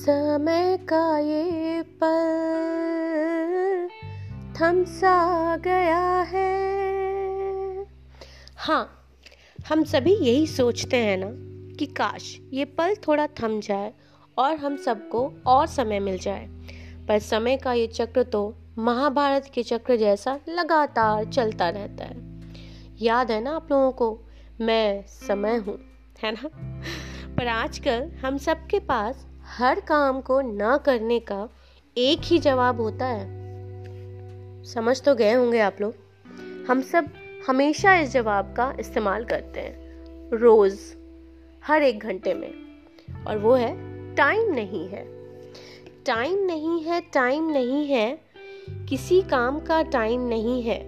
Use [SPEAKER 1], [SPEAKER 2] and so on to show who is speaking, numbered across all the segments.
[SPEAKER 1] समय का ये पल थम सा गया है। हाँ हम सभी यही सोचते हैं ना कि काश ये पल थोड़ा थम जाए और हम सबको और समय मिल जाए। पर समय का ये चक्र तो महाभारत के चक्र जैसा लगातार चलता रहता है। याद है ना आप लोगों को? मैं समय हूँ, है ना? पर आजकल हम सबके पास हर काम को ना करने का एक ही जवाब होता है। समझ तो गए होंगे आप लोग। हम सब हमेशा इस जवाब का इस्तेमाल करते हैं। रोज, हर एक घंटे में। और वो है, टाइम नहीं है। टाइम नहीं है, टाइम नहीं है। किसी काम का टाइम नहीं है।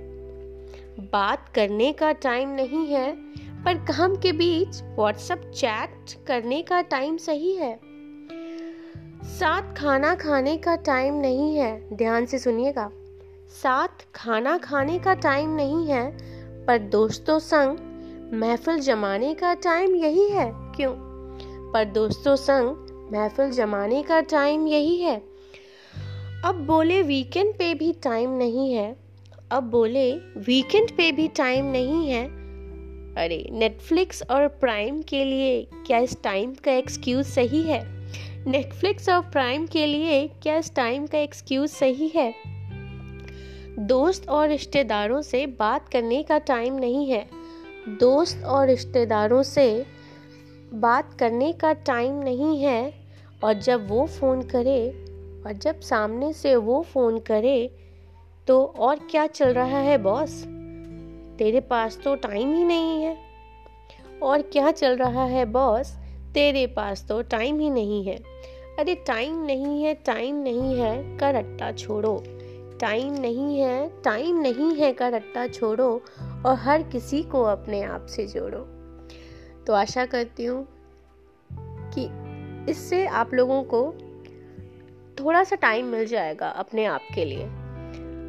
[SPEAKER 1] बात करने का टाइम नहीं है, पर काम के बीच व्हाट्सएप चैट करने का टाइम सही है। साथ खाना खाने का टाइम नहीं है, ध्यान से सुनिएगा। साथ खाना खाने का टाइम नहीं है, पर दोस्तों संग महफिल जमाने का टाइम यही है। क्यों? पर दोस्तों संग महफिल जमाने का टाइम यही है। अब बोले वीकेंड पे भी टाइम नहीं है। अब बोले वीकेंड पे भी टाइम नहीं है। अरे नेटफ्लिक्स और प्राइम के लिए क्या इस टाइम का एक्सक्यूज सही है? नेटफ्लिक्स और प्राइम के लिए क्या इस टाइम का एक्सक्यूज सही है? दोस्त और रिश्तेदारों से बात करने का टाइम नहीं है। दोस्त और रिश्तेदारों से बात करने का टाइम नहीं है और जब वो फ़ोन करे और जब सामने से वो फ़ोन करे तो और क्या चल रहा है बॉस तेरे पास तो टाइम ही नहीं है। और क्या चल रहा है बॉस तेरे पास तो टाइम ही नहीं है। अरे टाइम नहीं है, टाइम नहीं है, का रट्टा छोड़ो। टाइम नहीं है, टाइम नहीं है, का रट्टा छोड़ो और हर किसी को अपने आप से जोड़ो। तो आशा करती हूँ कि इससे आप लोगों को थोड़ा सा टाइम मिल जाएगा अपने आप के लिए।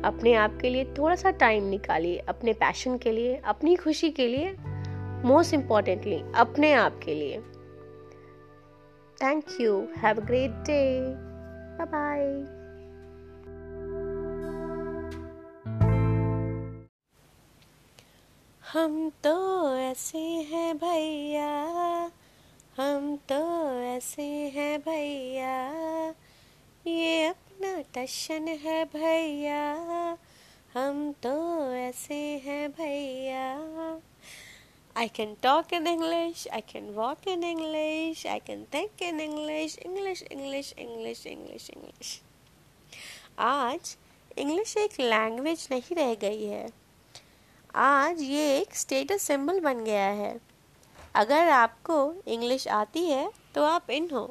[SPEAKER 1] अपने आप के लिए थोड़ा सा टाइम निकालिए, अपने पैशन के लिए, अपनी खुशी के लिए मोस्ट इम्पॉर्टेंटली अपने आप के लिए। Thank you have a great day bye bye हम तो ऐसे हैं भैया, हम तो ऐसे हैं भैया। ये अपना टशन है भैया। I can talk in English, I can walk in English, I can think in English, English, English, English, English, English. आज इंग्लिश एक लैंग्वेज नहीं रह गई है। आज ये एक स्टेटस सिंबल बन गया है। अगर आपको इंग्लिश आती है तो आप इन हो।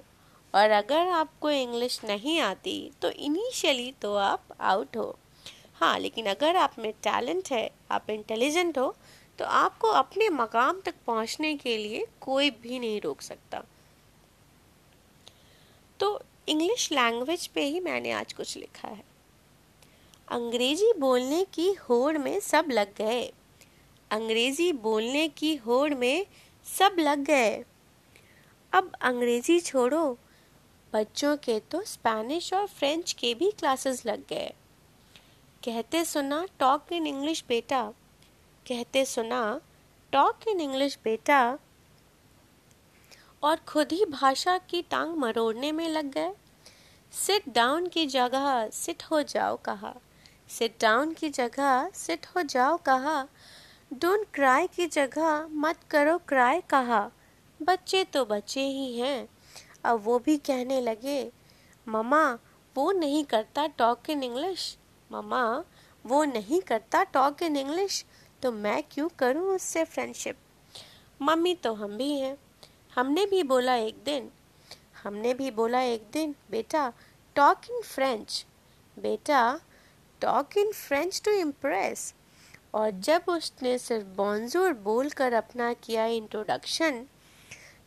[SPEAKER 1] और अगर आपको इंग्लिश नहीं आती तो इनिशियली तो आप आउट हो। हाँ लेकिन अगर आप में टैलेंट है आप इंटेलिजेंट हो तो आपको अपने मकाम तक पहुँचने के लिए कोई भी नहीं रोक सकता। तो इंग्लिश लैंग्वेज पे ही मैंने आज कुछ लिखा है। अंग्रेज़ी बोलने की होड़ में सब लग गए। अंग्रेज़ी बोलने की होड़ में सब लग गए। अब अंग्रेज़ी छोड़ो। बच्चों के तो स्पेनिश और फ्रेंच के भी क्लासेस लग गए। कहते सुना टॉक इन इंग्लिश बेटा। कहते सुना, टॉक इन इंग्लिश, बेटा। और खुद ही भाषा की टांग मरोड़ने में लग गए। सिट डाउन की जगह सिट हो जाओ, कहा। सिट डाउन की जगह सिट हो जाओ, कहा। डोंट क्राई की जगह मत करो क्राई कहा। बच्चे तो बच्चे ही हैं। अब वो भी कहने लगे ममा वो नहीं करता टॉक इन इंग्लिश। ममा वो नहीं करता टॉक इन इंग्लिश? तो मैं क्यों करूँ उससे फ्रेंडशिप मम्मी तो हम भी हैं। हमने भी बोला एक दिन, हमने भी बोला एक दिन, बेटा टॉक इन फ्रेंच बेटा talk in French to impress और जब उसने सिर्फ़ बॉन्जूर बोलकर अपना किया इंट्रोडक्शन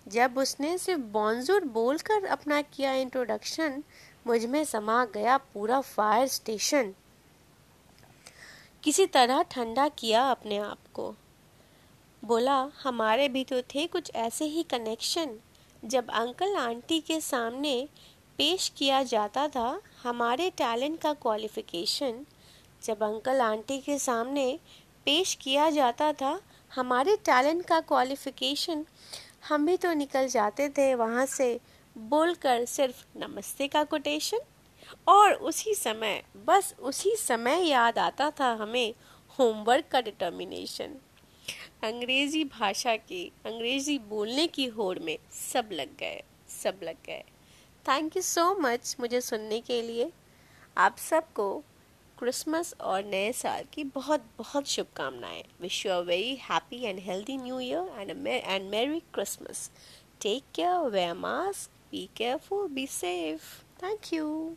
[SPEAKER 1] जब उसने सिर्फ़ बॉन्जूर बोलकर अपना किया इंट्रोडक्शन मुझमें समा गया पूरा फायर स्टेशन किसी तरह ठंडा किया अपने आप को। बोला, हमारे भी तो थे कुछ ऐसे ही कनेक्शन जब अंकल आंटी के सामने पेश किया जाता था हमारे टैलेंट का क्वालिफिकेशन जब अंकल आंटी के सामने पेश किया जाता था हमारे टैलेंट का क्वालिफिकेशन हम भी तो निकल जाते थे वहाँ से बोलकर सिर्फ़ नमस्ते का कोटेशन और उसी समय, बस उसी समय याद आता था हमें होमवर्क का डिटर्मिनेशन अंग्रेज़ी भाषा की, अंग्रेज़ी बोलने की होड़ में सब लग गए, सब लग गए। थैंक यू सो मच मुझे सुनने के लिए। आप सबको क्रिसमस और नए साल की बहुत बहुत शुभकामनाएँ। Wish you a very happy and healthy new year and and merry Christmas take care wear mask be careful be safe thank you